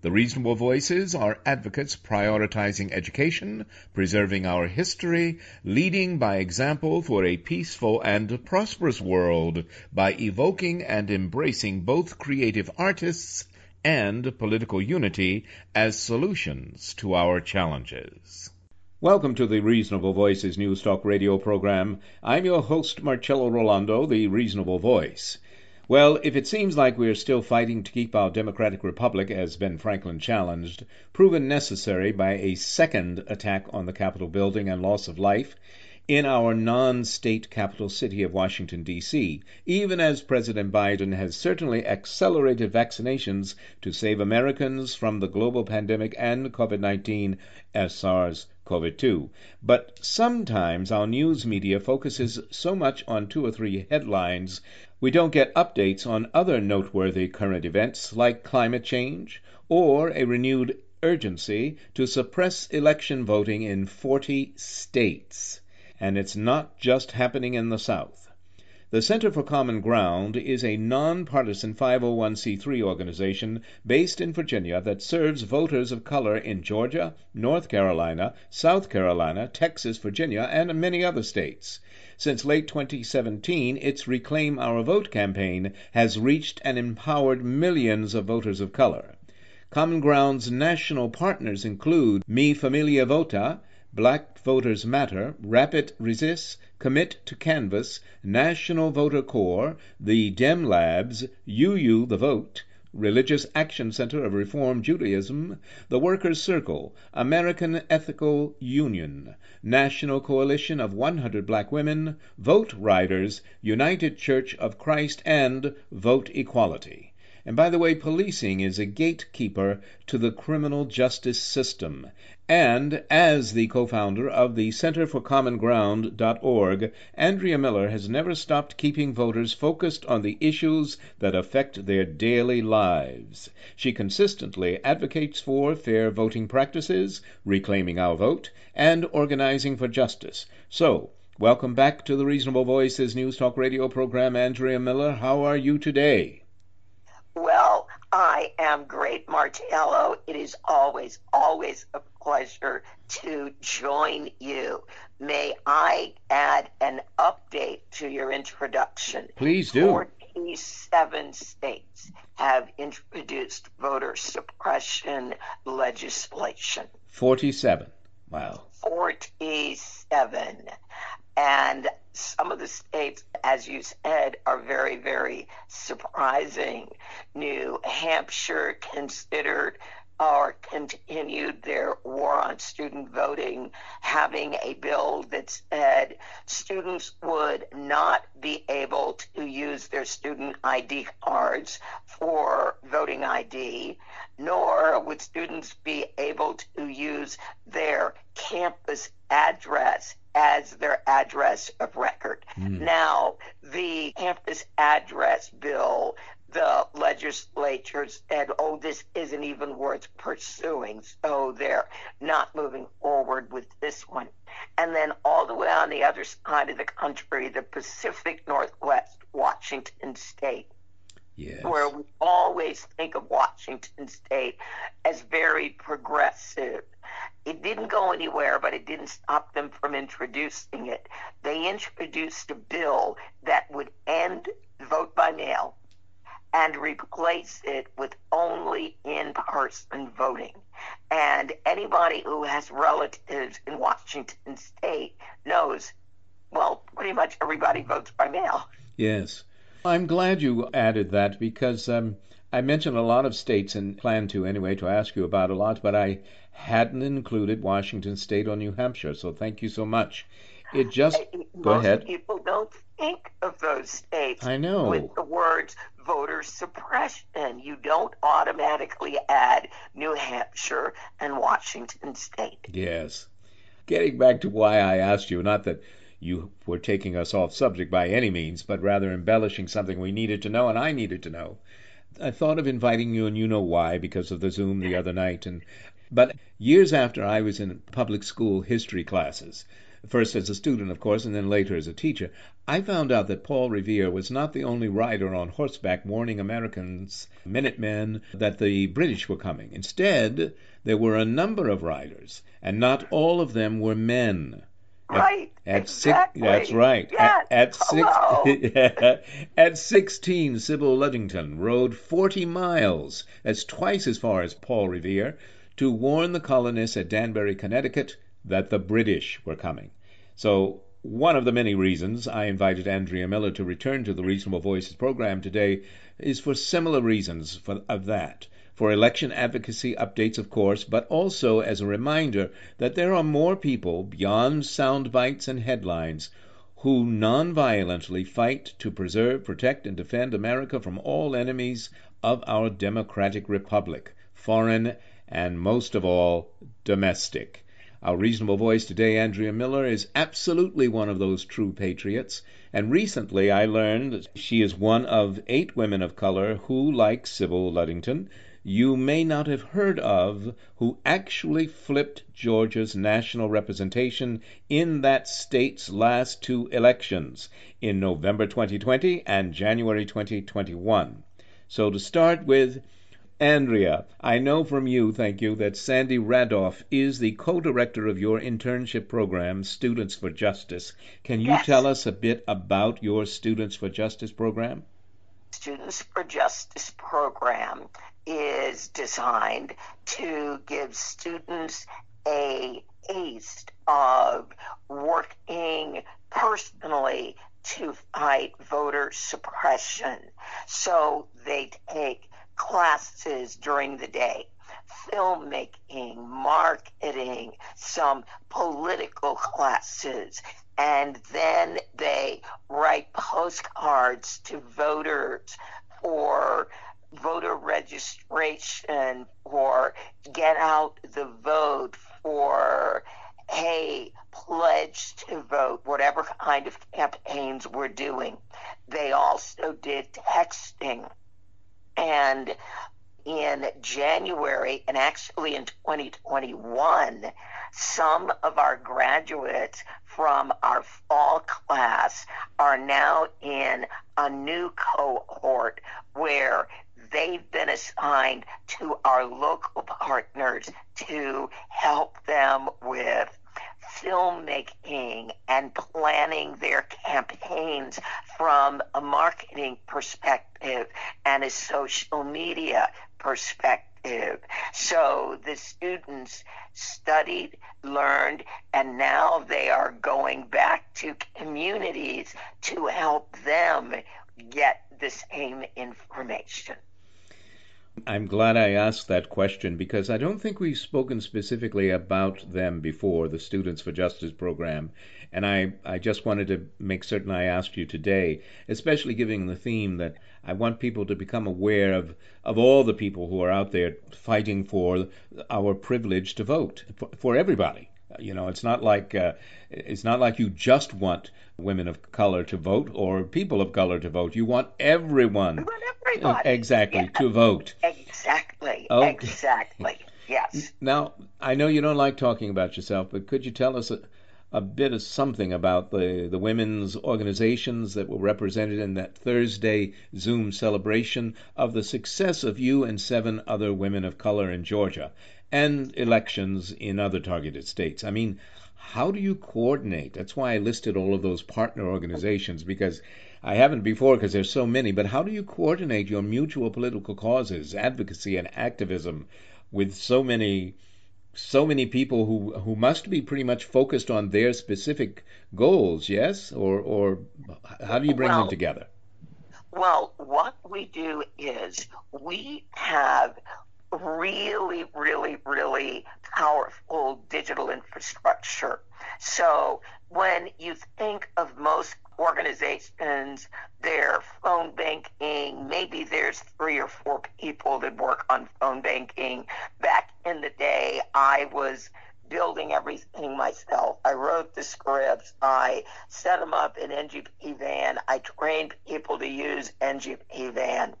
The reasonable voices are advocates prioritizing education, preserving our history, leading by example for a peaceful and prosperous world by evoking and embracing both creative artists and political unity as solutions to our challenges. Welcome to the Reasonable Voices News Talk radio program. I'm your host, Marcello Rollando, the Reasonable Voice. Well, if it seems like we are still fighting to keep our democratic republic, as Ben Franklin challenged, proven necessary by a second attack on the Capitol building and loss of life in our non state capital city of Washington, D.C., even as President Biden has certainly accelerated vaccinations to save Americans from the global pandemic and COVID 19 as SARS CoV 2. But sometimes our news media focuses so much on two or three headlines we don't get updates on other noteworthy current events like climate change or a renewed urgency to suppress election voting in 40 states. And it's not just happening in the South. The Center for Common Ground is a nonpartisan 501c3 organization based in Virginia that serves voters of color in Georgia, North Carolina, South Carolina, Texas, Virginia, and many other states. Since late 2017, its Reclaim Our Vote campaign has reached and empowered millions of voters of color. Common Ground's national partners include Mi Familia Vota, Black Voters Matter, Rapid Resist, Commit to Canvass, National Voter Corps, the Dem Labs, UU the Vote, Religious Action Center of Reform Judaism, the Workers' Circle, American Ethical Union, National Coalition of 100 Black Women, Vote Riders, United Church of Christ, and Vote Equality. And by the way, policing is a gatekeeper to the criminal justice system. And as the co-founder of the Center for Common Ground.org, Andrea Miller has never stopped keeping voters focused on the issues that affect their daily lives. She consistently advocates for fair voting practices, reclaiming our vote, and organizing for justice. So, welcome back to the Reasonable Voices News Talk radio program, Andrea Miller. How are you today? Well, I am great, Marcello. It is always, always a pleasure to join you. May I add an update to your introduction? Please do. 47 states have introduced voter suppression legislation. 47. Wow. 47. And some of the states, as you said, are very, very surprising. New Hampshire considered or continued their war on student voting, having a bill that said students would not be able to use their student ID cards for voting ID, nor would students be able to use their campus address as their address of record. Mm. Now, the campus address bill the legislatures said, oh, this isn't even worth pursuing. So they're not moving forward with this one. And then all the way on the other side of the country, the Pacific Northwest, Washington State. Yes. Where we always think of Washington State as very progressive. it didn't go anywhere, but it didn't stop them from introducing it. They introduced a bill that would end vote by mail and replace it with only in person voting. And anybody who has relatives in Washington state knows, well, pretty much everybody votes by mail. Yes. I'm glad you added that because um, I mentioned a lot of states and plan to anyway to ask you about a lot, but I hadn't included Washington State or New Hampshire. So thank you so much. It just Most go ahead. people don't think of those states I know. with the words voter suppression. You don't automatically add New Hampshire and Washington State. Yes. Getting back to why I asked you, not that you were taking us off subject by any means, but rather embellishing something we needed to know and I needed to know. I thought of inviting you, and you know why, because of the Zoom the other night. And but years after I was in public school history classes, first as a student, of course, and then later as a teacher, I found out that Paul Revere was not the only rider on horseback warning Americans, Minutemen, that the British were coming. Instead, there were a number of riders, and not all of them were men. Right. At exactly. six, that's right. Yes. At, at six, at sixteen, Sybil Ludington rode forty miles. That's twice as far as Paul Revere to warn the colonists at Danbury, Connecticut, that the British were coming. So one of the many reasons I invited Andrea Miller to return to the Reasonable Voices program today is for similar reasons for, of that. For election advocacy updates, of course, but also as a reminder that there are more people beyond sound bites and headlines who nonviolently fight to preserve, protect, and defend America from all enemies of our democratic republic, foreign and most of all, domestic. Our reasonable voice today, Andrea Miller, is absolutely one of those true patriots. And recently I learned that she is one of eight women of color who, like Sybil Ludington, you may not have heard of, who actually flipped Georgia's national representation in that state's last two elections in November 2020 and January 2021. So to start with, Andrea, I know from you, thank you, that Sandy Radoff is the co director of your internship program, Students for Justice. Can you Yes. tell us a bit about your Students for Justice program? Students for Justice program is designed to give students a taste of working personally to fight voter suppression. So they take classes during the day filmmaking, marketing, some political classes, and then they write postcards to voters for voter registration, for get out the vote, for hey, pledge to vote, whatever kind of campaigns we're doing. They also did texting. And in January and actually in 2021, some of our graduates from our fall class are now in a new cohort where they've been assigned to our local partners to help them with filmmaking and planning their campaigns from a marketing perspective and a social media perspective. So the students studied, learned, and now they are going back to communities to help them get the same information. I'm glad I asked that question because I don't think we've spoken specifically about them before, the Students for Justice program. And I, I just wanted to make certain I asked you today, especially giving the theme that I want people to become aware of, of all the people who are out there fighting for our privilege to vote, for, for everybody. You know, it's not like uh, it's not like you just want women of color to vote or people of color to vote. You want everyone, want everybody. exactly, Yeah. to vote. Exactly. Okay. Exactly. Yes. Now, I know you don't like talking about yourself, but could you tell us a, a bit of something about the, the women's organizations that were represented in that Thursday Zoom celebration of the success of you and seven other women of color in Georgia and elections in other targeted states. I mean, how do you coordinate? That's why I listed all of those partner organizations because I haven't before because there's so many, but how do you coordinate your mutual political causes, advocacy and activism with so many so many people who who must be pretty much focused on their specific goals, yes? Or or how do you bring well, them together? Well, what we do is we have really, really, really powerful digital infrastructure. So when you think of most organizations, their phone banking, maybe there's three or four people that work on phone banking. Back in the day, I was building everything myself. I wrote the scripts. I set them up in NGP Van. I trained people to use NGP Van.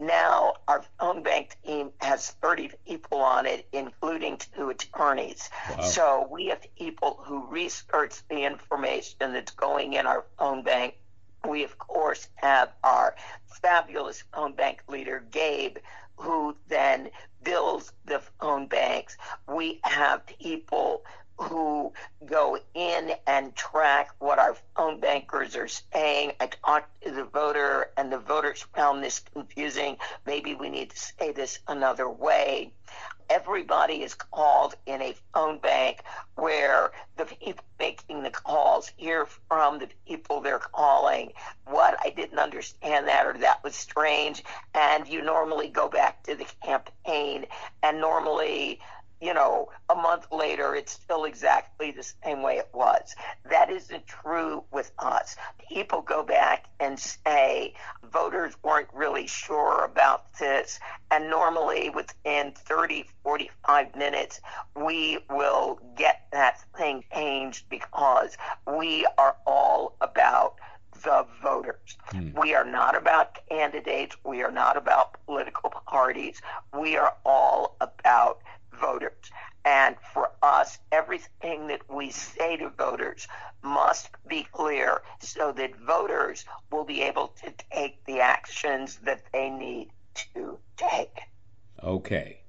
Now our phone bank team has 30 people on it, including two attorneys. Wow. So we have people who research the information that's going in our phone bank. We, of course, have our fabulous phone bank leader, Gabe, who then builds the phone banks. We have people who go in and track what our phone bankers are saying. I talked to the voter, and the voters found this confusing. Maybe we need to say this another way. Everybody is called in a phone bank where the people making the calls hear from the people they're calling. What I didn't understand that or that was strange. And you normally go back to the campaign, and normally you know, a month later, it's still exactly the same way it was. That isn't true with us. People go back and say voters weren't really sure about this. And normally, within 30, 45 minutes, we will get that thing changed because we are all about the voters. Hmm. We are not about candidates. We are not about political parties. We are all about voters. And for us, everything that we say to voters must be clear so that voters will be able to take the actions that they need to take. Okay.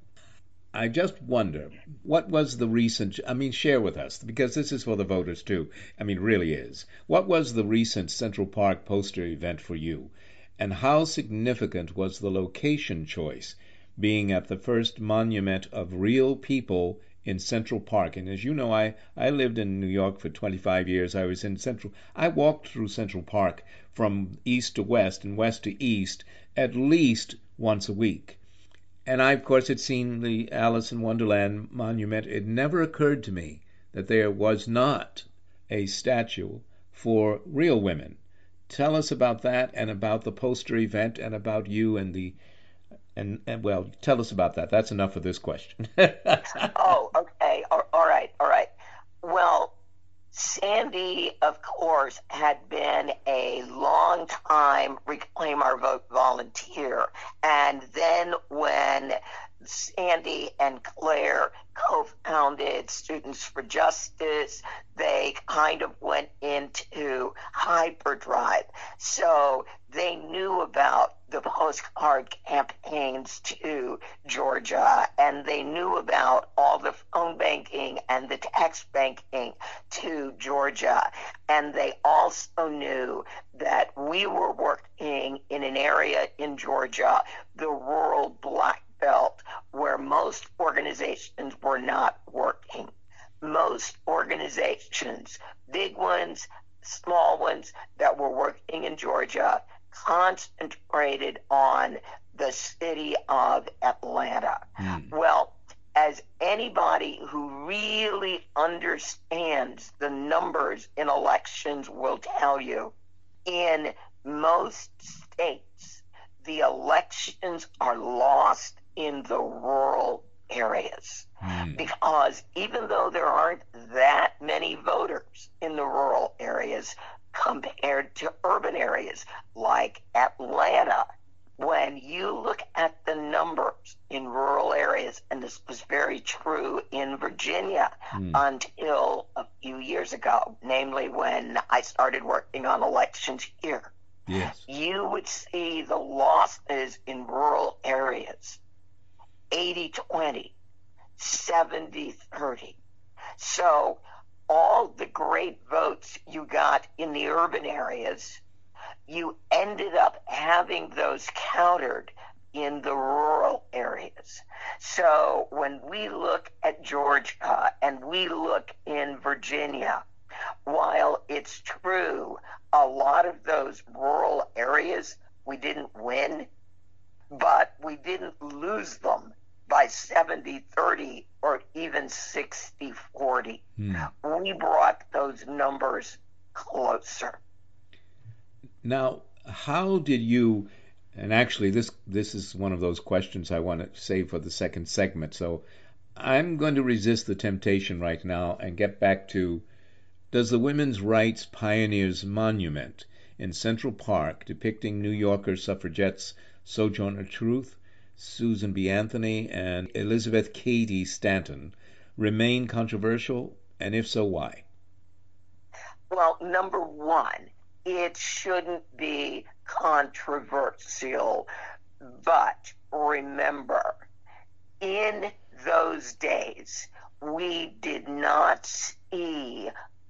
I just wonder, what was the recent, I mean, share with us, because this is for the voters too. I mean, really is. What was the recent Central Park poster event for you? And how significant was the location choice? Being at the first monument of real people in Central Park. And as you know, I, I lived in New York for 25 years. I was in Central, I walked through Central Park from east to west and west to east at least once a week. And I, of course, had seen the Alice in Wonderland monument. It never occurred to me that there was not a statue for real women. Tell us about that and about the poster event and about you and the and, and well, tell us about that. That's enough of this question. oh, okay. All, all right. All right. Well, Sandy, of course, had been a long time Reclaim Our Vote volunteer. And then when Sandy and Claire co founded Students for Justice, they kind of went into hyperdrive. So they knew about the postcard campaigns to Georgia, and they knew about all the phone banking and the text banking to Georgia. And they also knew that we were working in an area in Georgia, the rural black belt, where most organizations were not working. Most organizations, big ones, small ones that were working in Georgia, concentrated on the city of Atlanta. Mm. Well, as anybody who really understands the numbers in elections will tell you, in most states, the elections are lost in the rural areas. Mm. Because even though there aren't that many voters in the rural areas compared to urban areas like Atlanta, when you look at the numbers in rural areas, and this was very true in Virginia mm. until a few years ago, namely when I started working on elections here, Yes. you would see the losses in rural areas 80 20, 70 30. So all the great votes you got in the urban areas, you ended up having those countered in the rural areas. So when we look at Georgia and we look in Virginia, while it's true a lot of those rural areas we didn't win, but we didn't lose them by 70 30 or even 60 40. Hmm. We brought those numbers closer. Now, how did you? And actually, this this is one of those questions I want to save for the second segment. So, I'm going to resist the temptation right now and get back to: Does the Women's Rights Pioneers Monument in Central Park, depicting New Yorker suffragettes Sojourner Truth, Susan B. Anthony, and Elizabeth Cady Stanton, remain controversial? And if so, why? Well, number one, it shouldn't be controversial, but remember, in those days, we did not see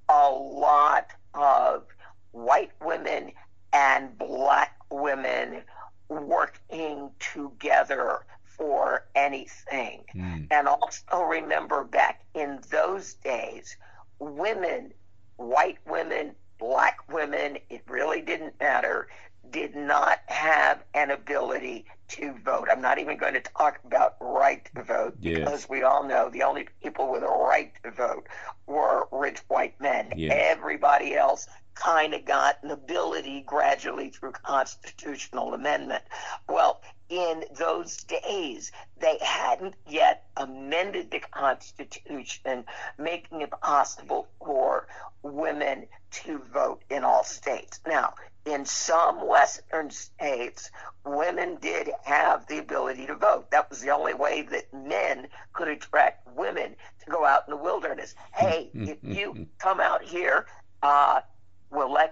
a lot of white women and black women working together for anything. Hmm. And also remember back in those days, women, white women, black women, it really didn't matter, did not have an ability to vote. I'm not even going to talk about right to vote Yes. because we all know the only people with a right to vote were rich white men. Yes. Everybody else kind of got an ability gradually through constitutional amendment. Well, in those days, they hadn't yet amended the Constitution, making it possible for women to vote in all states. Now, in some Western states, women did have the ability to vote. That was the only way that men could attract women to go out in the wilderness. Hey, if you come out here, uh,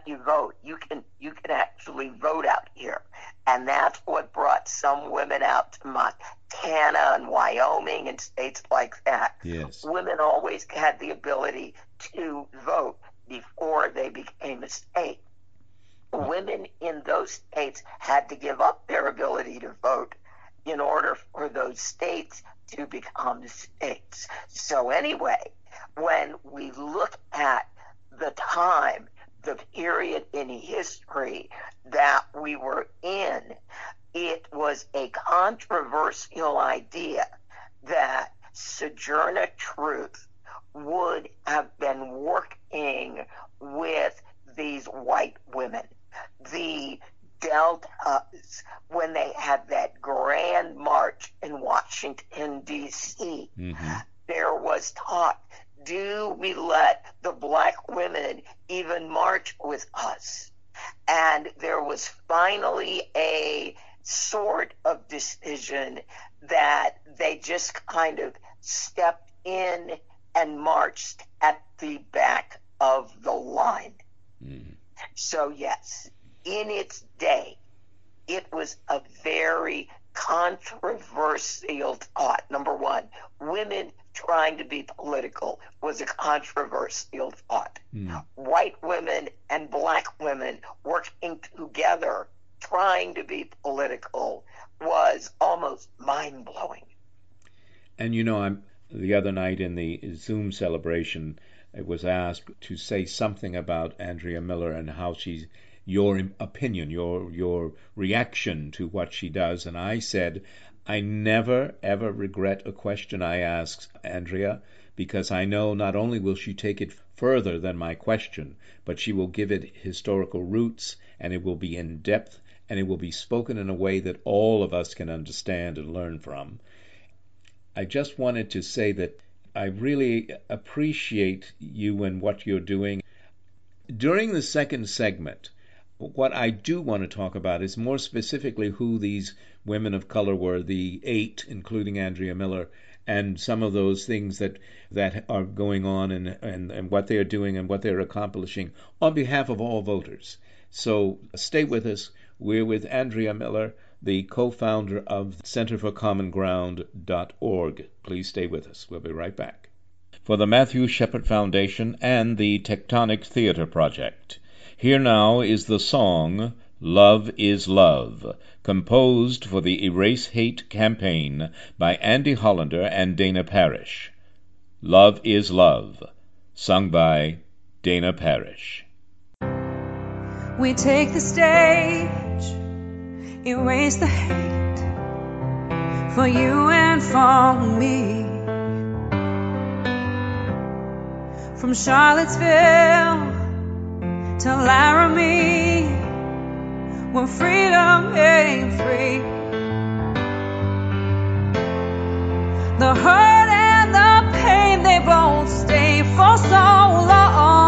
you vote. You can you can actually vote out here, and that's what brought some women out to Montana and Wyoming and states like that. Yes. Women always had the ability to vote before they became a state. Women in those states had to give up their ability to vote in order for those states to become states. So, anyway, when we look at the time, the period in history that we were in, it was a controversial idea that Sojourner Truth would have been working with these white women. The Deltas, when they had that grand march in Washington, D.C., Mhm. there was talk do we let the black women even march with us? And there was finally a sort of decision that they just kind of stepped in and marched at the back of the line. Mhm. So, yes, in its day, it was a very controversial thought. Number one, women trying to be political was a controversial thought. Mm. White women and black women working together trying to be political was almost mind blowing. And you know, I'm the other night in the Zoom celebration, I was asked to say something about Andrea Miller and how she's your opinion, your your reaction to what she does, and I said, I never ever regret a question I ask Andrea because I know not only will she take it further than my question, but she will give it historical roots and it will be in depth and it will be spoken in a way that all of us can understand and learn from. I just wanted to say that I really appreciate you and what you're doing. During the second segment, what I do want to talk about is more specifically who these women of color were, the eight, including Andrea Miller, and some of those things that that are going on and, and, and what they are doing and what they're accomplishing on behalf of all voters. So stay with us. We're with Andrea Miller, the co-founder of Center for Common Ground.org. Please stay with us. We'll be right back. For the Matthew Shepard Foundation and the Tectonic Theater Project. Here now is the song Love is Love, composed for the Erase Hate campaign by Andy Hollander and Dana Parrish. Love is Love, sung by Dana Parrish. We take the stage, erase the hate for you and for me. From Charlottesville to Laramie, when freedom ain't free. The hurt and the pain, they both stay for so long.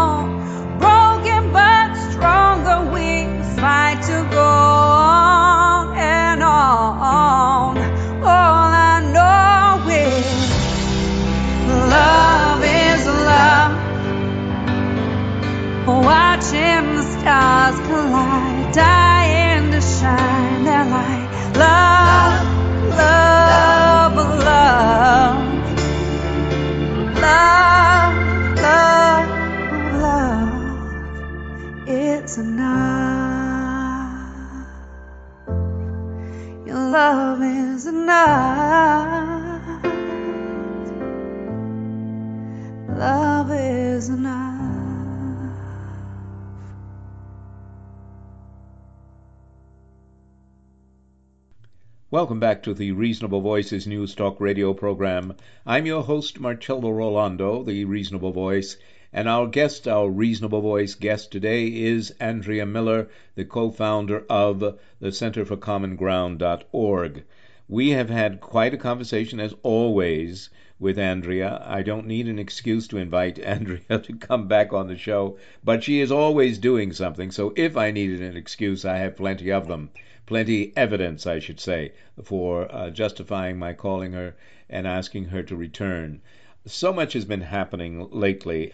Welcome back to the Reasonable Voices News Talk radio program. I'm your host, Marcello Rollando, the Reasonable Voice, and our guest, our Reasonable Voice guest today is Andrea Miller, the co-founder of the Center for Common Ground.org. We have had quite a conversation, as always, with Andrea. I don't need an excuse to invite Andrea to come back on the show, but she is always doing something, so if I needed an excuse, I have plenty of them plenty evidence, I should say, for uh, justifying my calling her and asking her to return. So much has been happening lately.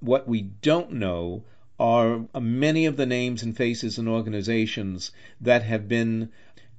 What we don't know are many of the names and faces and organizations that have been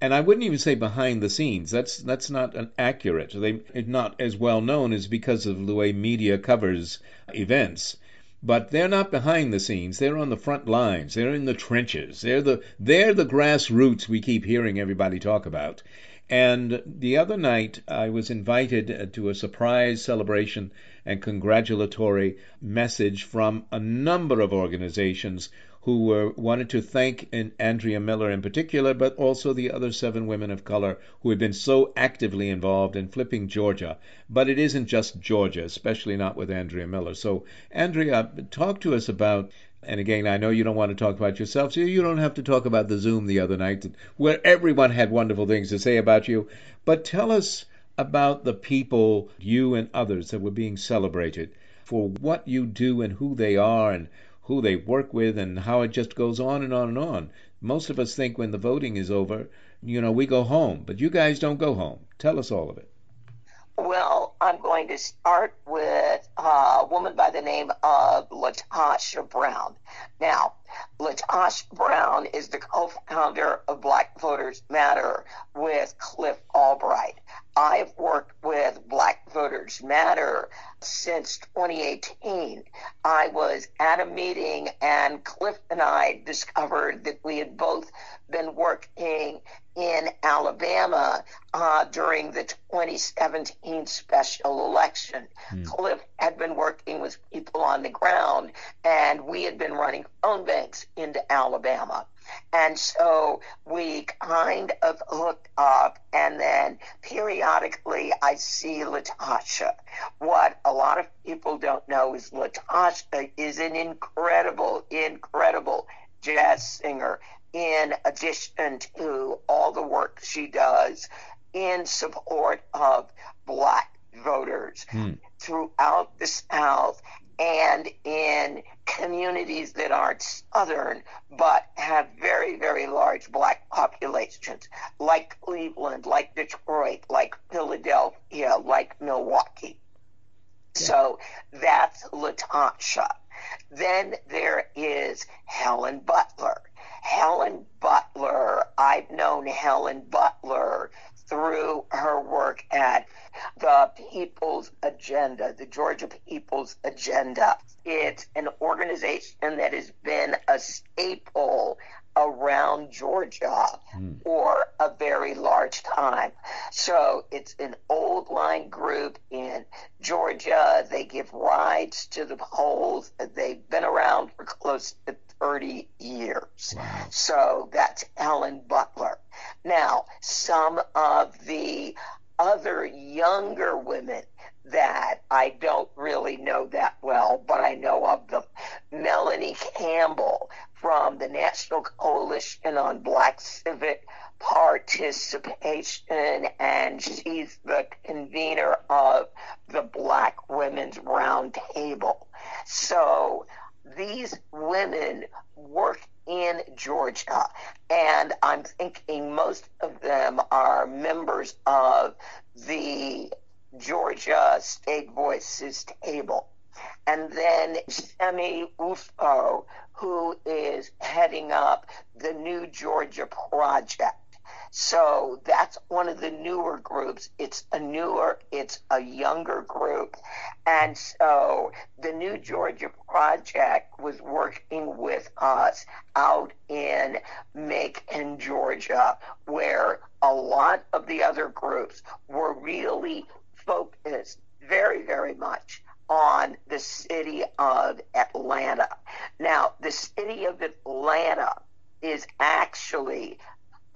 and I wouldn't even say behind the scenes. That's that's not accurate. They not as well known as because of the way media covers events but they're not behind the scenes. They're on the front lines. They're in the trenches. They're the they're the grassroots we keep hearing everybody talk about. And the other night, I was invited uh, to a surprise celebration and congratulatory message from a number of organizations who were, wanted to thank Andrea Miller in particular, but also the other seven women of color who have been so actively involved in flipping Georgia. But it isn't just Georgia, especially not with Andrea Miller. So, Andrea, talk to us about and again, I know you don't want to talk about yourself, so you don't have to talk about the Zoom the other night where everyone had wonderful things to say about you. But tell us about the people, you and others, that were being celebrated for what you do and who they are and who they work with and how it just goes on and on and on. Most of us think when the voting is over, you know, we go home, but you guys don't go home. Tell us all of it. Well, I'm going to start with uh, a woman by the name of Latasha Brown. Now, Latasha Brown is the co-founder of Black Voters Matter with Cliff Albright. I've worked with Black Voters Matter since 2018. I was at a meeting and Cliff and I discovered that we had both been working in Alabama uh, during the 2017 special election. Hmm. Cliff had been working with people on the ground, and we had been running phone banks into Alabama. And so we kind of hooked up, and then periodically I see Latasha. What a lot of people don't know is Latasha is an incredible, incredible jazz singer in addition to all the work she does in support of black voters hmm. throughout the South and in communities that aren't southern but have very, very large black populations, like Cleveland, like Detroit, like Philadelphia, like Milwaukee. So that's Latasha. Then there is Helen Butler. Helen Butler, I've known Helen Butler through her work at the People's Agenda, the Georgia People's Agenda. It's an organization that has been a staple around Georgia Mm. for a very large time. So it's an old line group in Georgia. They give rides to the polls. They've been around for close to 30 years. So that's Ellen Butler. Now, some of the other younger women that I don't really know that well, but I know of them. Melanie Campbell from the National Coalition on Black Civic Participation, and she's the convener of the Black Women's Roundtable. So these women work in Georgia, and I'm thinking most of them are members of the Georgia State Voices table. And then Semi Ufo, who is heading up the New Georgia Project. So that's one of the newer groups. It's a newer, it's a younger group. And so the New Georgia Project was working with us out in Macon, Georgia, where a lot of the other groups were really focused very, very much on the city of Atlanta. Now, the city of Atlanta is actually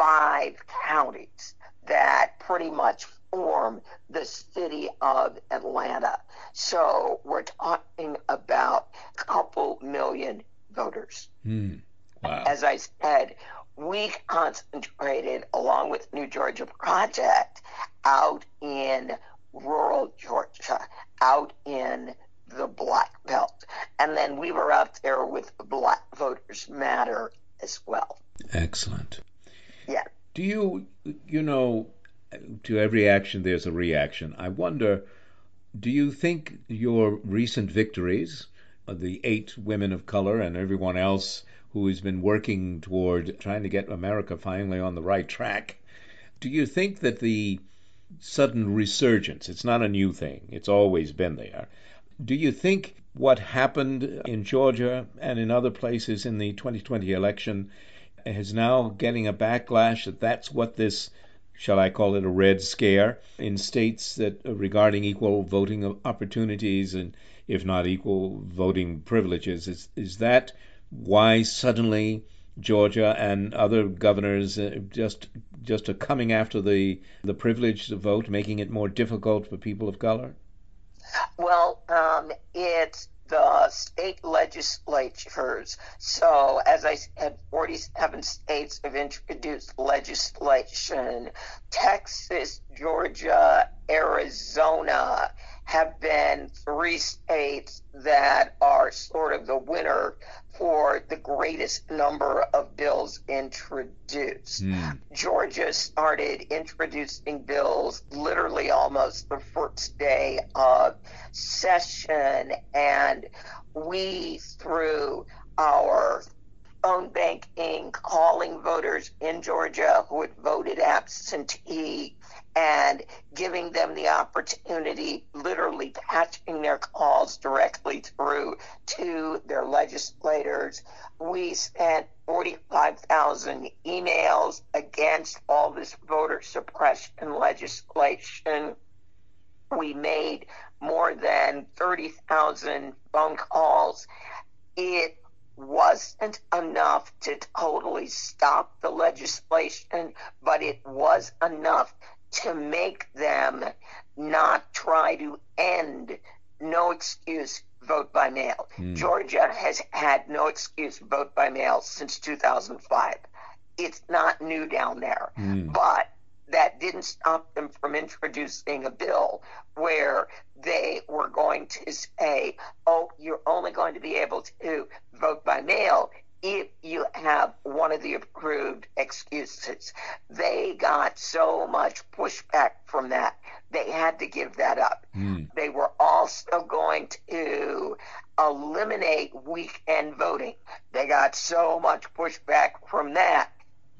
five counties that pretty much form the city of Atlanta. So we're talking about a couple million voters. Hmm. Wow. As I said, we concentrated along with New Georgia Project out in rural Georgia, out in the Black Belt. And then we were out there with Black Voters Matter as well. Excellent. Do you, you know, to every action there's a reaction. I wonder, do you think your recent victories, uh, the eight women of color and everyone else who has been working toward trying to get America finally on the right track, do you think that the sudden resurgence, it's not a new thing, it's always been there. Do you think what happened in Georgia and in other places in the 2020 election is now getting a backlash that that's what this shall I call it a red scare in states that regarding equal voting opportunities and if not equal voting privileges. Is is that why suddenly Georgia and other governors uh, just just are coming after the the privilege to vote making it more difficult for people of color? Well, um, it's the state legislatures. So, as I said, 47 states have introduced legislation. Texas, Georgia, Arizona have been three states that are sort of the winner for the greatest number of bills introduced. Hmm. Georgia started introducing bills literally almost the first day of session, and we, through our phone banking, calling voters in Georgia who had voted absentee, and giving them the opportunity, literally patching their calls directly through to their legislators. We sent 45,000 emails against all this voter suppression legislation. We made more than 30,000 phone calls. It wasn't enough to totally stop the legislation, but it was enough to make them not try to end no excuse vote by mail. Hmm. Georgia has had no excuse vote by mail since 2005. It's not new down there, Hmm. but that didn't stop them from introducing a bill where they were going to say, oh, you're only going to be able to vote by mail if you have one of the approved excuses. They got so much pushback from that. They had to give that up. Mm. They were also going to eliminate weekend voting. They got so much pushback from that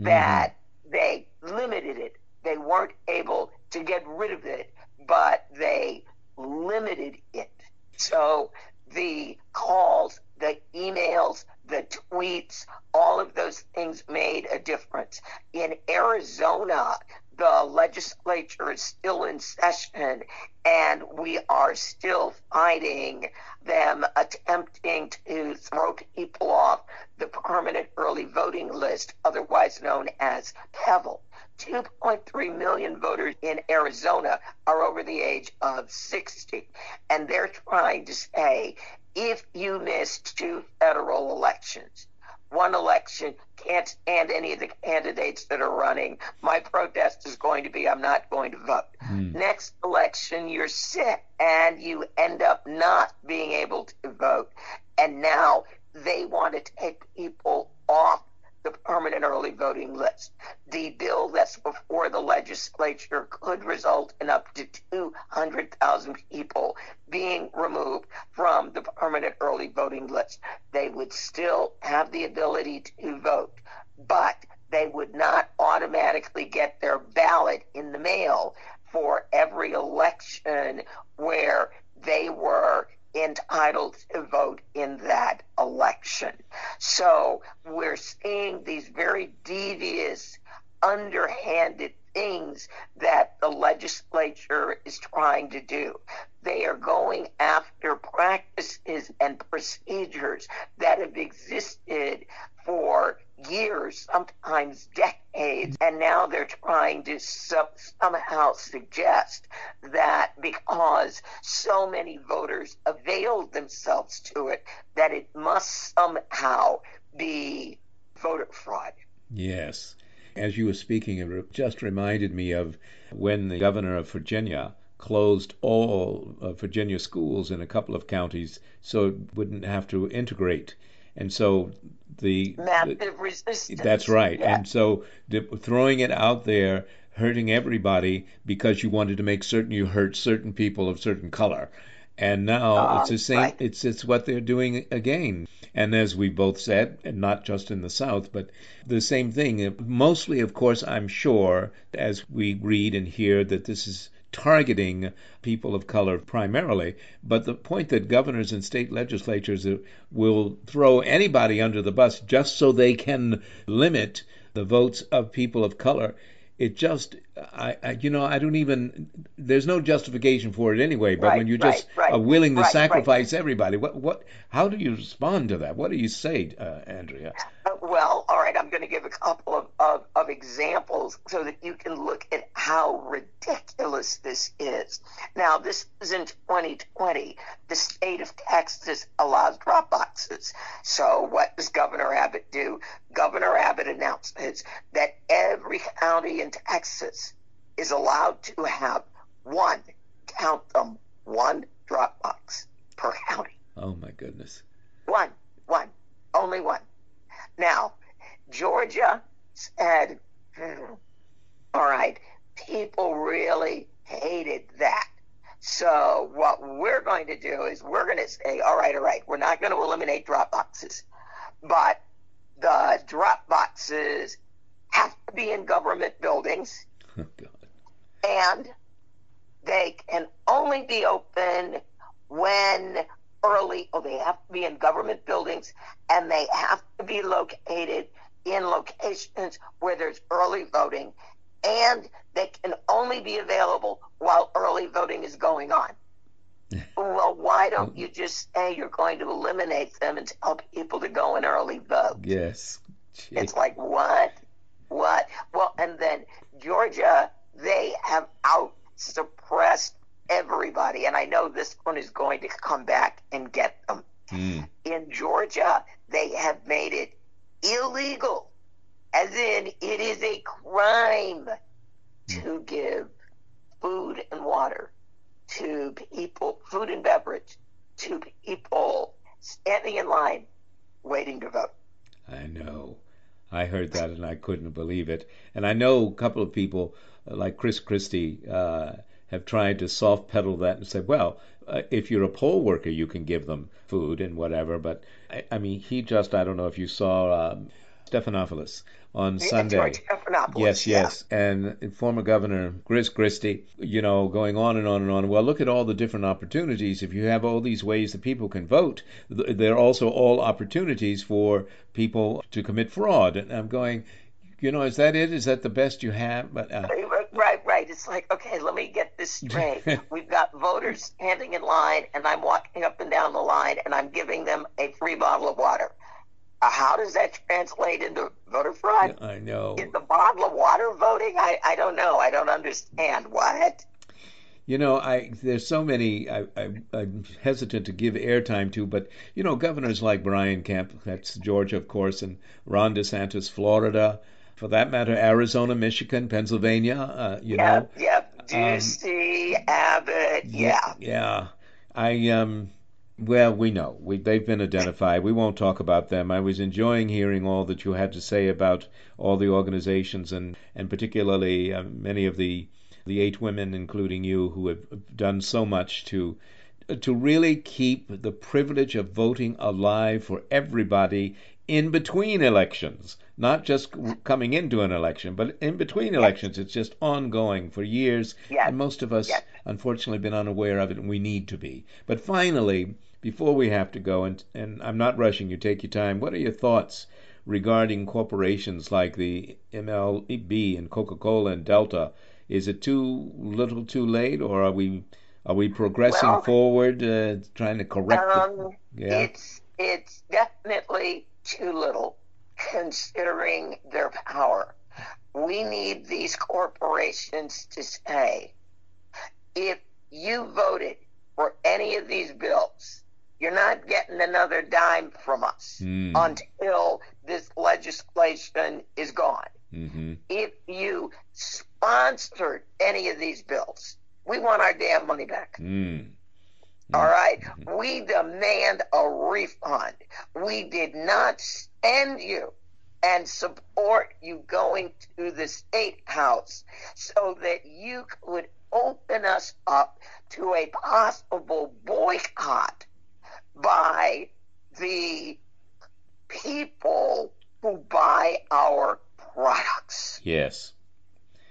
Mm-hmm. that they limited it. They weren't able to get rid of it, but they limited it. So the calls, the emails, the tweets, all of those things made a difference. In Arizona, the legislature is still in session and we are still fighting them attempting to throw people off the permanent early voting list, otherwise known as PEVL. 2.3 million voters in Arizona are over the age of 60, and they're trying to say if you miss two federal elections, one election can't stand any of the candidates that are running. My protest is going to be I'm not going to vote. Mm. Next election, you're sick and you end up not being able to vote. And now they want to take people off the permanent early voting list. The bill that's before the legislature could result in up to 200,000 people being removed from the permanent early voting list. They would still have the ability to vote, but they would not automatically get their ballot in the mail for every election where they were entitled to vote in that election. So we're seeing these very devious, underhanded things that the legislature is trying to do. They are going after practices and procedures that have existed for years, sometimes decades, and now they're trying to somehow suggest that because so many voters availed themselves to it, that it must somehow be voter fraud. Yes. As you were speaking, it just reminded me of when the governor of Virginia closed all uh, Virginia schools in a couple of counties so it wouldn't have to integrate. And so the massive resistance. That's right. Yeah. And so the, throwing it out there, hurting everybody because you wanted to make certain you hurt certain people of certain color. And now uh, it's the same. Right. It's it's what they're doing again. And as we both said, and not just in the South, but the same thing. Mostly, of course, I'm sure, as we read and hear, that this is targeting people of color primarily. But the point that governors and state legislatures will throw anybody under the bus just so they can limit the votes of people of color. It just, I, I you know, I don't even. There's no justification for it anyway. But right, when you're just right, willing to sacrifice everybody, what, what, how do you respond to that? What do you say, uh, Andrea? Uh, well, all right, I'm going to give a couple of, of, of examples so that you can look at how ridiculous this is. Now, this is in 2020. The state of Texas allows drop boxes. So, what does Governor Abbott do? Governor Abbott announces that every county in Texas is allowed to have one, count them, one drop box per county. Oh, my goodness. One, one, only one. Now, Georgia said, hmm, all right, people really hated that. So what we're going to do is we're going to say, all right, all right, we're not going to eliminate drop boxes, but the drop boxes have to be in government buildings. Oh. And they can only be open when early, oh, they have to be in government buildings and they have to be located in locations where there's early voting and they can only be available while early voting is going on. well, why don't oh. you just say you're going to eliminate them and tell people to go and early vote? Yes. Gee. It's like, what? What? Well, and then Georgia, they have out suppressed everybody, and I know this one is going to come back and get them. Mm. In Georgia, they have made it illegal, as in it is a crime to give food and water to people, food and beverage to people standing in line waiting to vote. I know. I heard that and I couldn't believe it. And I know a couple of people like Chris Christie uh, have tried to soft pedal that and say, well, uh, if you're a poll worker, you can give them food and whatever. But I, I mean, he just, I don't know if you saw um, Stephanopoulos on Yeah, Sunday. Stephanopoulos, Yes, yeah. yes. And former Governor Chris Christie, you know, going on and on and on. Well, look at all the different opportunities. If you have all these ways that people can vote, th- they're also all opportunities for people to commit fraud. And I'm going, you know, is that it? Is that the best you have? But uh, Right, right. It's like, okay, let me get this straight. We've got voters standing in line, and I'm walking up and down the line, and I'm giving them a free bottle of water. Uh, how does that translate into voter fraud? I know. Is the bottle of water voting? I, I don't know. I don't understand. What? You know, I there's so many I, I I'm hesitant to give airtime to, but you know, governors like Brian Kemp, that's Georgia, of course, and Ron DeSantis, Florida, for that matter, Arizona, Michigan, Pennsylvania. Uh, you know, Yep, yep. Ducey, Abbott, yeah. yeah. I um, well, we know we they've been identified. We won't talk about them. I was enjoying hearing all that you had to say about all the organizations and and particularly uh, many of the the eight women, including you, who have done so much to to really keep the privilege of voting alive for everybody in between elections, not just coming into an election, but in between elections. It's just ongoing for years, Yes. and most of us, Yes. unfortunately, been unaware of it, and we need to be. But finally, before we have to go, and and I'm not rushing you, take your time. What are your thoughts regarding corporations like the MLB and Coca-Cola and Delta? Is it too little, too late, or are we are we progressing Well, forward, uh, trying to correct it? Um, Yeah. It's it's definitely too little considering their power. We need these corporations to say, if you voted for any of these bills, you're not getting another dime from us Hmm. until this legislation is gone. hmm If you sponsored any of these bills, we want our damn money back. Mm. All right. We demand a refund. We did not send you and support you going to the state house so that you could open us up to a possible boycott by the people who buy our products. Yes.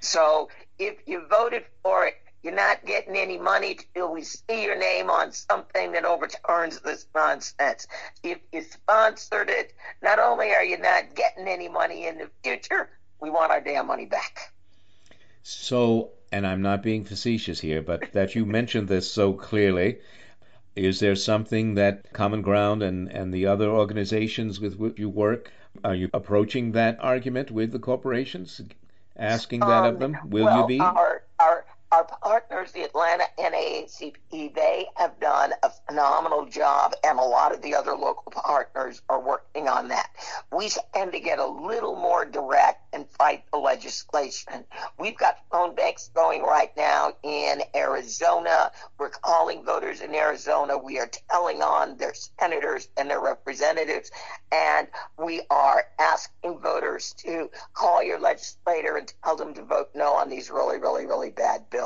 So if you voted for it, you're not getting any money till we see your name on something that overturns this nonsense. If you sponsored it, not only are you not getting any money in the future, we want our damn money back. So, and I'm not being facetious here, but that you mentioned this so clearly, is there something that Common Ground and, and the other organizations with which you work, are you approaching that argument with the corporations? Asking that of um, them? Will well, you be? Our, our, partners, the Atlanta NAACP, they have done a phenomenal job, and a lot of the other local partners are working on that. We tend to get a little more direct and fight the legislation. We've got phone banks going right now in Arizona. We're calling voters in Arizona. We are telling on their senators and their representatives, and we are asking voters to call your legislator and tell them to vote no on these really, really, really bad bills.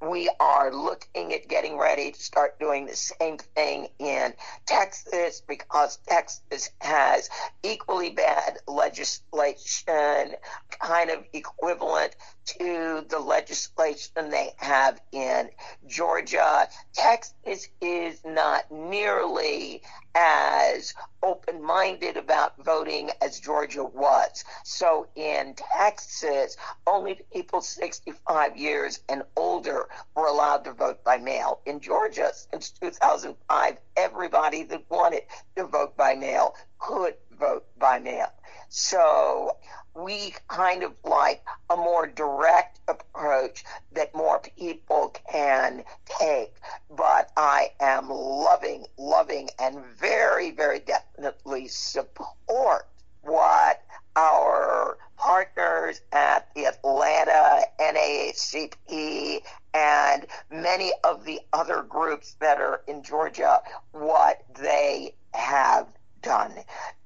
We are looking at getting ready to start doing the same thing in Texas because Texas has equally bad legislation, kind of equivalent to the legislation they have in Georgia. Texas is not nearly as open minded about voting as Georgia was. So in Texas, only people 65 years and older were allowed to vote by mail. In Georgia, since 2005, everybody that wanted to vote by mail could vote by mail. So we kind of like a more direct approach that more people can take. But I am loving, loving, and very, very definitely support what our partners at the Atlanta NAACP and many of the other groups that are in Georgia, what they have done.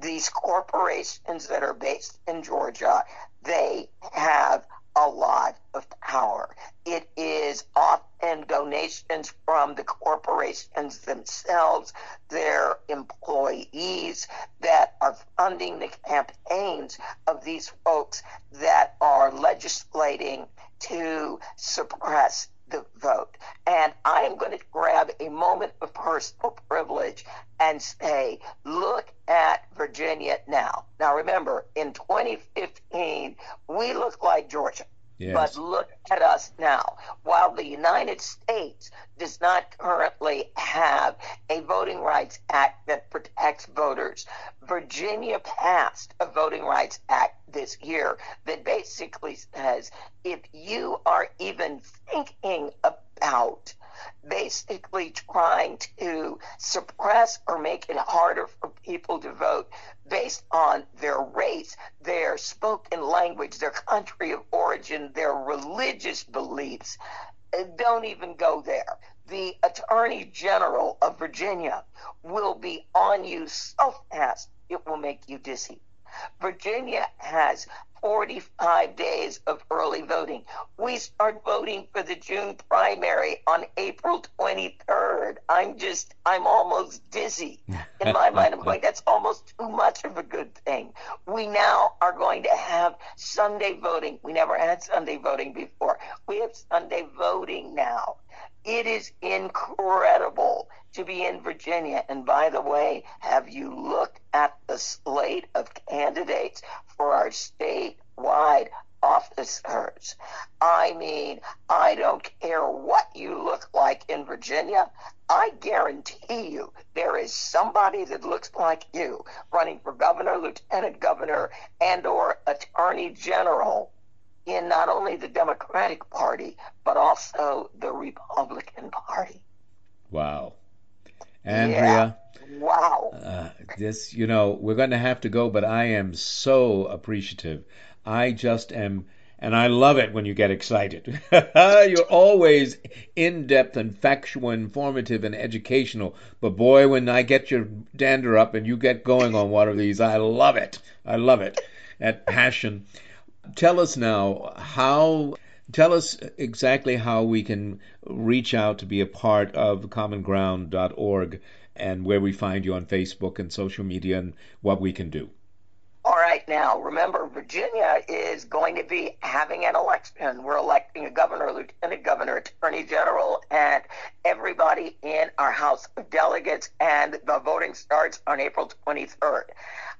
These corporations that are based in Georgia, they have a lot of power. It is often donations from the corporations themselves, their employees that are funding the campaigns of these folks that are legislating to suppress the vote. And I am going to grab a moment of personal privilege and say, look at Virginia now. Now remember, in 2015, we looked like Georgia. Yes. But look at us now. While the United States does not currently have a Voting Rights Act that protects voters, Virginia passed a Voting Rights Act this year that basically says if you are even thinking about basically trying to suppress or make it harder for people to vote based on their race, their spoken language, their country of religious beliefs. Don't even go there. The Attorney General of Virginia will be on you so fast it will make you dizzy. Virginia has 45 days of early voting. We start voting for the June primary on April 23rd. I'm just, I'm almost dizzy. In my mind, I'm going, that's almost too much of a good thing. We now are going to have Sunday voting. We never had Sunday voting before. We have Sunday voting now. It is incredible to be in Virginia. And by the way, have you looked at the slate of candidates for our statewide officers? I mean, I don't care what you look like in Virginia. I guarantee you there is somebody that looks like you running for governor, lieutenant governor, and or attorney general in not only the Democratic Party, but also the Republican Party. Wow. Andrea, Wow. uh, this, you know, we're going to have to go, but I am so appreciative. I just am, and I love it when you get excited. You're always in depth and factual, informative, and educational. But boy, when I get your dander up and you get going on one of these, I love it. I love it. That passion. Tell us now how. Tell us exactly how we can reach out to be a part of commonground.org and where we find you on Facebook and social media and what we can do. All right, now remember, Virginia is going to be having an election. We're electing a governor, lieutenant governor, attorney general, and everybody in our House of Delegates, and the voting starts on April 23rd.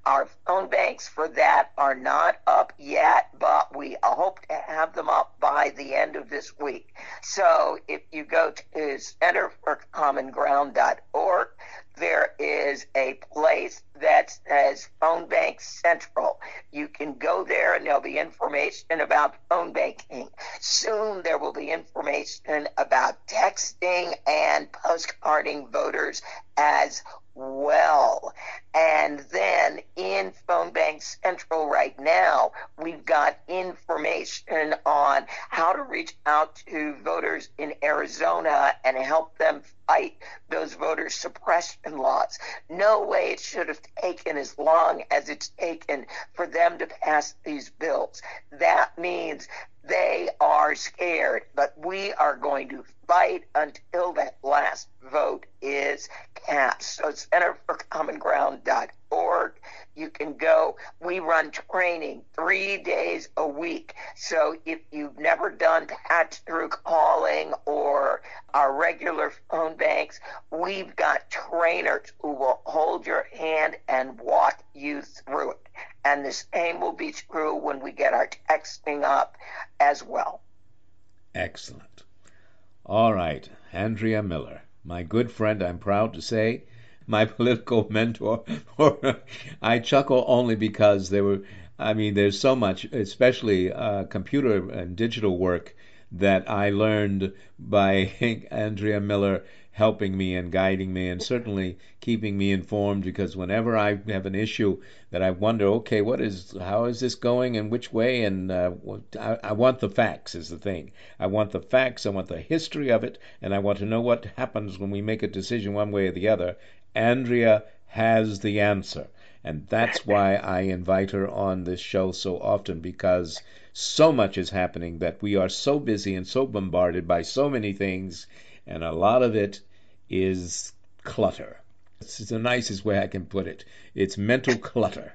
Our phone banks for that are not up yet, but we hope to have them up by the end of this week. So if you go to centerforcommonground.org, there is a place that says Phone Bank Central. You can go there and there'll be information about phone banking. Soon there will be information about texting and postcarding voters as well. And then in Phone Bank Central right now, we've got information on how to reach out to voters in Arizona and help them fight those voter suppression laws. No way it should have taken as long as it's taken for them to pass these bills. That means they are scared, but we are going to fight until that last vote is cast. So centerforcommonground.org. You can go. We run training three days a week. So if you've never done patch through calling or our regular phone banks, we've got trainers who will hold your hand and walk you through it. And the same will be true when we get our texting up as well. Excellent. All right, Andrea Miller, my good friend, I'm proud to say, my political mentor. I chuckle only because there were, I mean, there's so much, especially uh, computer and digital work, that I learned by Andrea Miller helping me and guiding me and certainly keeping me informed because whenever I have an issue that I wonder, okay, what is, how is this going and which way? And uh, I, I want the facts is the thing. I want the facts. I want the history of it. And I want to know what happens when we make a decision one way or the other. Andrea has the answer. And that's why I invite her on this show so often because so much is happening that we are so busy and so bombarded by so many things, and a lot of it is clutter. It's the nicest way I can put it. It's mental clutter,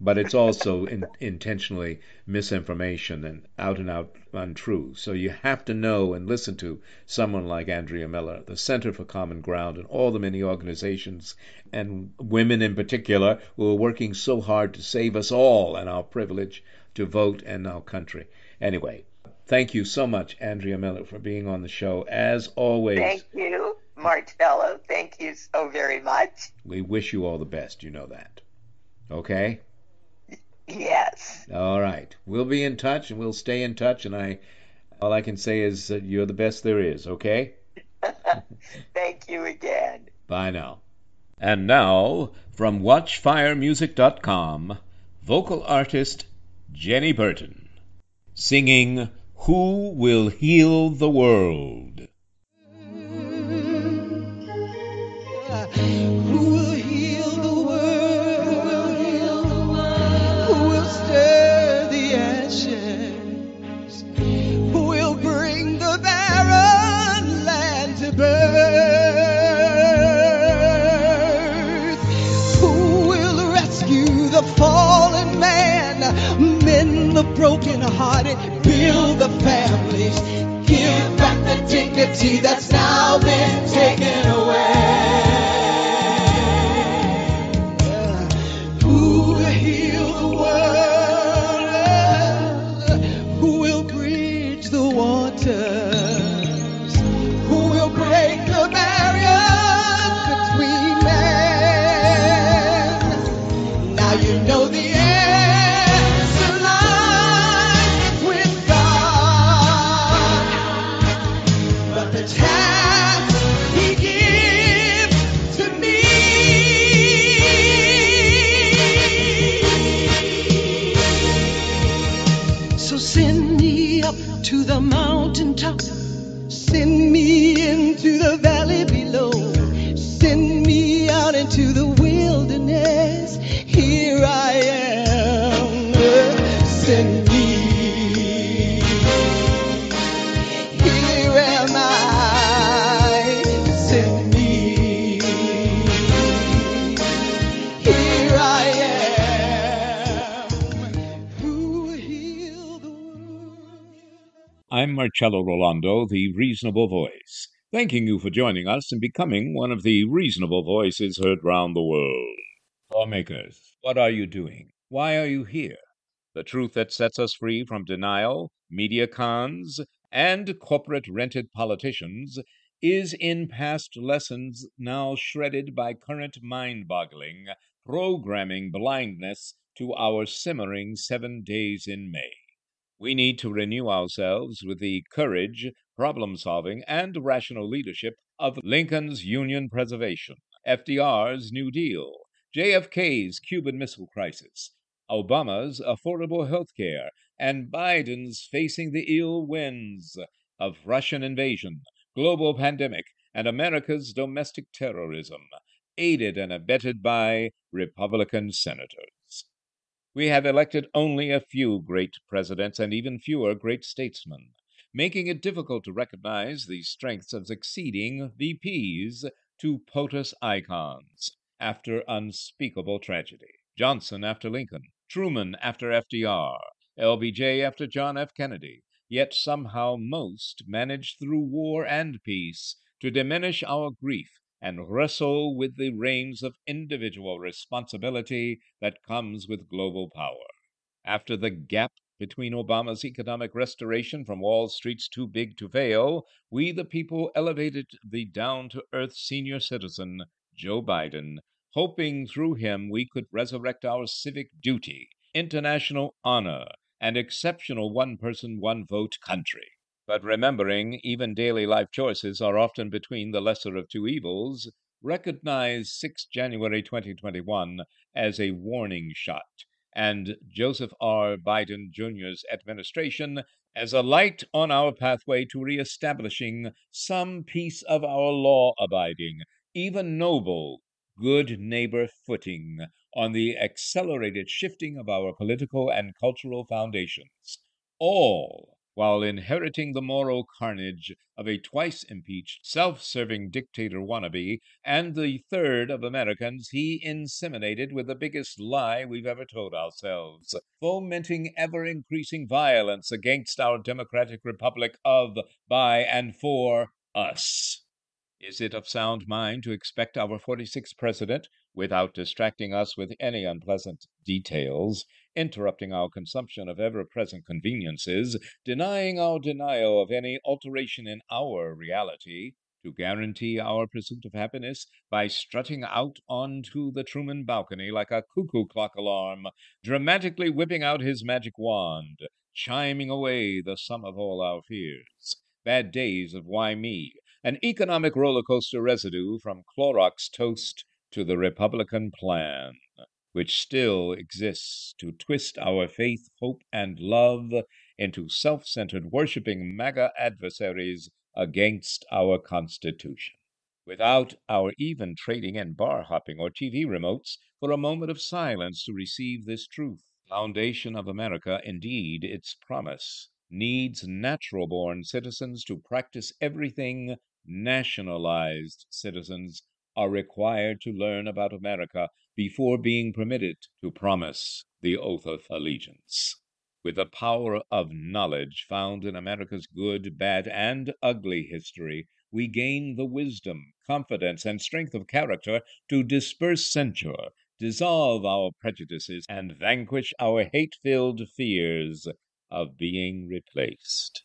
but it's also in, intentionally misinformation and out and out untrue. So you have to know and listen to someone like Andrea Miller, the Center for Common Ground, and all the many organizations and women in particular who are working so hard to save us all and our privilege to vote and our country. Anyway, thank you so much, Andrea Miller, for being on the show. As always, Thank you, Marcello, Thank you so very much. we wish you all the best. You know that. Okay? Yes. All right. We'll be in touch and we'll stay in touch. And I, all I can say is that you're the best there is. Okay? Thank you again. Bye now. And now, from WatchFireMusic.com, vocal artist Jenny Burton, singing Who Will Heal the World? Who broken-hearted, build the families, give back the dignity that's now been taken away? Send me into the valley I'm Marcello Rollando, the Reasonable Voice, thanking you for joining us and becoming one of the reasonable voices heard round the world. Lawmakers, what are you doing? Why are you here? The truth that sets us free from denial, media cons, and corporate rented politicians is in past lessons now shredded by current mind boggling, programming blindness to our simmering seven days in May. We need to renew ourselves with the courage, problem solving, and rational leadership of Lincoln's Union preservation, FDR's New Deal, JFK's Cuban Missile Crisis, Obama's affordable health care, and Biden's facing the ill winds of Russian invasion, global pandemic, and America's domestic terrorism, aided and abetted by Republican senators. We have elected only a few great presidents and even fewer great statesmen, making it difficult to recognize the strengths of succeeding VPs to POTUS icons after unspeakable tragedy. Johnson after Lincoln, Truman after FDR, LBJ after John F. Kennedy, yet somehow most managed through war and peace to diminish our grief and wrestle with the reins of individual responsibility that comes with global power. After the gap between Obama's economic restoration from Wall Street's too big to fail, we the people elevated the down to earth senior citizen, Joe Biden, hoping through him we could resurrect our civic duty, international honor, and exceptional one person, one vote country. But remembering even daily life choices are often between the lesser of two evils, recognize 6 January 2021 as a warning shot and Joseph R. Biden Jr.'s administration as a light on our pathway to reestablishing some piece of our law abiding, even noble, good neighbor footing on the accelerated shifting of our political and cultural foundations, all while inheriting the moral carnage of a twice impeached, self serving dictator wannabe and the third of Americans he inseminated with the biggest lie we've ever told ourselves, fomenting ever increasing violence against our democratic republic of, by, and for us. Is it of sound mind to expect our 46th president, without distracting us with any unpleasant details, interrupting our consumption of ever present conveniences, denying our denial of any alteration in our reality, to guarantee our pursuit of happiness by strutting out onto the Truman balcony like a cuckoo clock alarm, dramatically whipping out his magic wand, chiming away the sum of all our fears. Bad days of why me, an economic roller coaster residue from Clorox toast to the Republican plan which still exists to twist our faith, hope, and love into self centered worshiping MAGA adversaries against our Constitution. Without our even trading in bar hopping or TV remotes for a moment of silence to receive this truth. Foundation of America, indeed, its promise, needs natural born citizens to practice everything nationalized citizens are required to learn about America before being permitted to promise the oath of allegiance. With the power of knowledge found in America's good, bad, and ugly history, we gain the wisdom, confidence, and strength of character to disperse censure, dissolve our prejudices, and vanquish our hate filled fears of being replaced.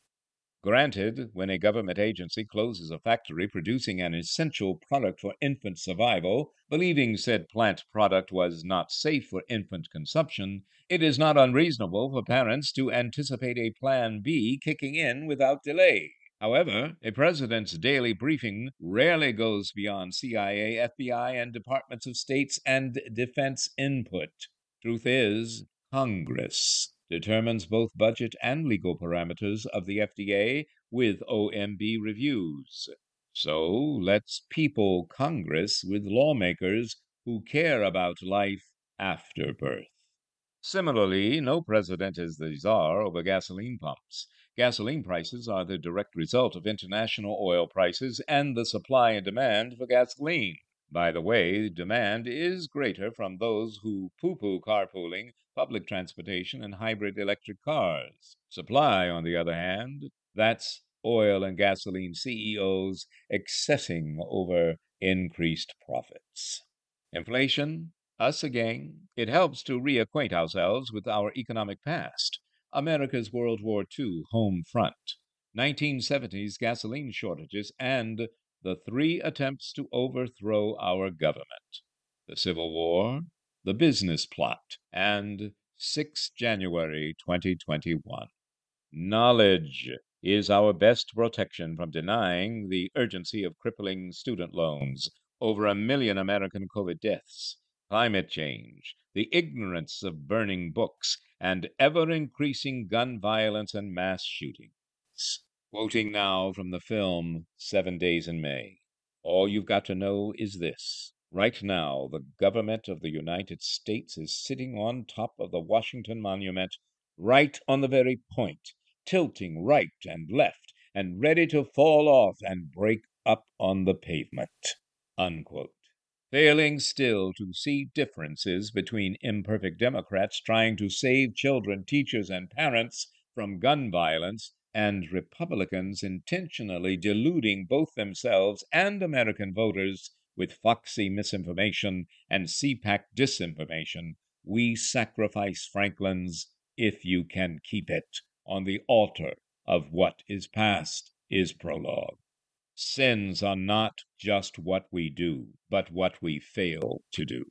Granted, when a government agency closes a factory producing an essential product for infant survival, believing said plant product was not safe for infant consumption, it is not unreasonable for parents to anticipate a plan B kicking in without delay. However, a president's daily briefing rarely goes beyond CIA, FBI, and Departments of States and Defense input. Truth is, Congress determines both budget and legal parameters of the FDA with OMB reviews. So let's people Congress with lawmakers who care about life after birth. Similarly, no president is the czar over gasoline pumps. Gasoline prices are the direct result of international oil prices and the supply and demand for gasoline. By the way, demand is greater from those who poo poo carpooling, public transportation, and hybrid electric cars. Supply, on the other hand, that's oil and gasoline CEOs excessing over increased profits. Inflation, us again. It helps to reacquaint ourselves with our economic past. America's World War II home front, 1970s gasoline shortages, and the three attempts to overthrow our government the Civil War, the business plot, and 6 January 2021. Knowledge is our best protection from denying the urgency of crippling student loans, over a million American COVID deaths, climate change, the ignorance of burning books, and ever increasing gun violence and mass shootings. Quoting now from the film Seven Days in May All you've got to know is this. Right now, the government of the United States is sitting on top of the Washington Monument, right on the very point, tilting right and left, and ready to fall off and break up on the pavement. Unquote. Failing still to see differences between imperfect Democrats trying to save children, teachers, and parents from gun violence and Republicans intentionally deluding both themselves and American voters with foxy misinformation and CPAC disinformation, we sacrifice Franklin's if you can keep it on the altar of what is past is prologue. Sins are not just what we do, but what we fail to do.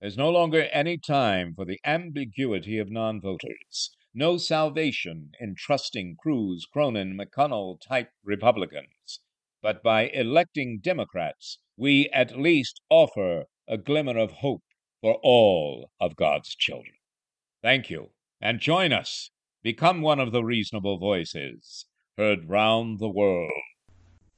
There's no longer any time for the ambiguity of non voters no salvation in trusting Cruz, Cornyn, McConnell type Republicans. But by electing Democrats, we at least offer a glimmer of hope for all of God's children. Thank you, and join us. Become one of the reasonable voices heard round the world.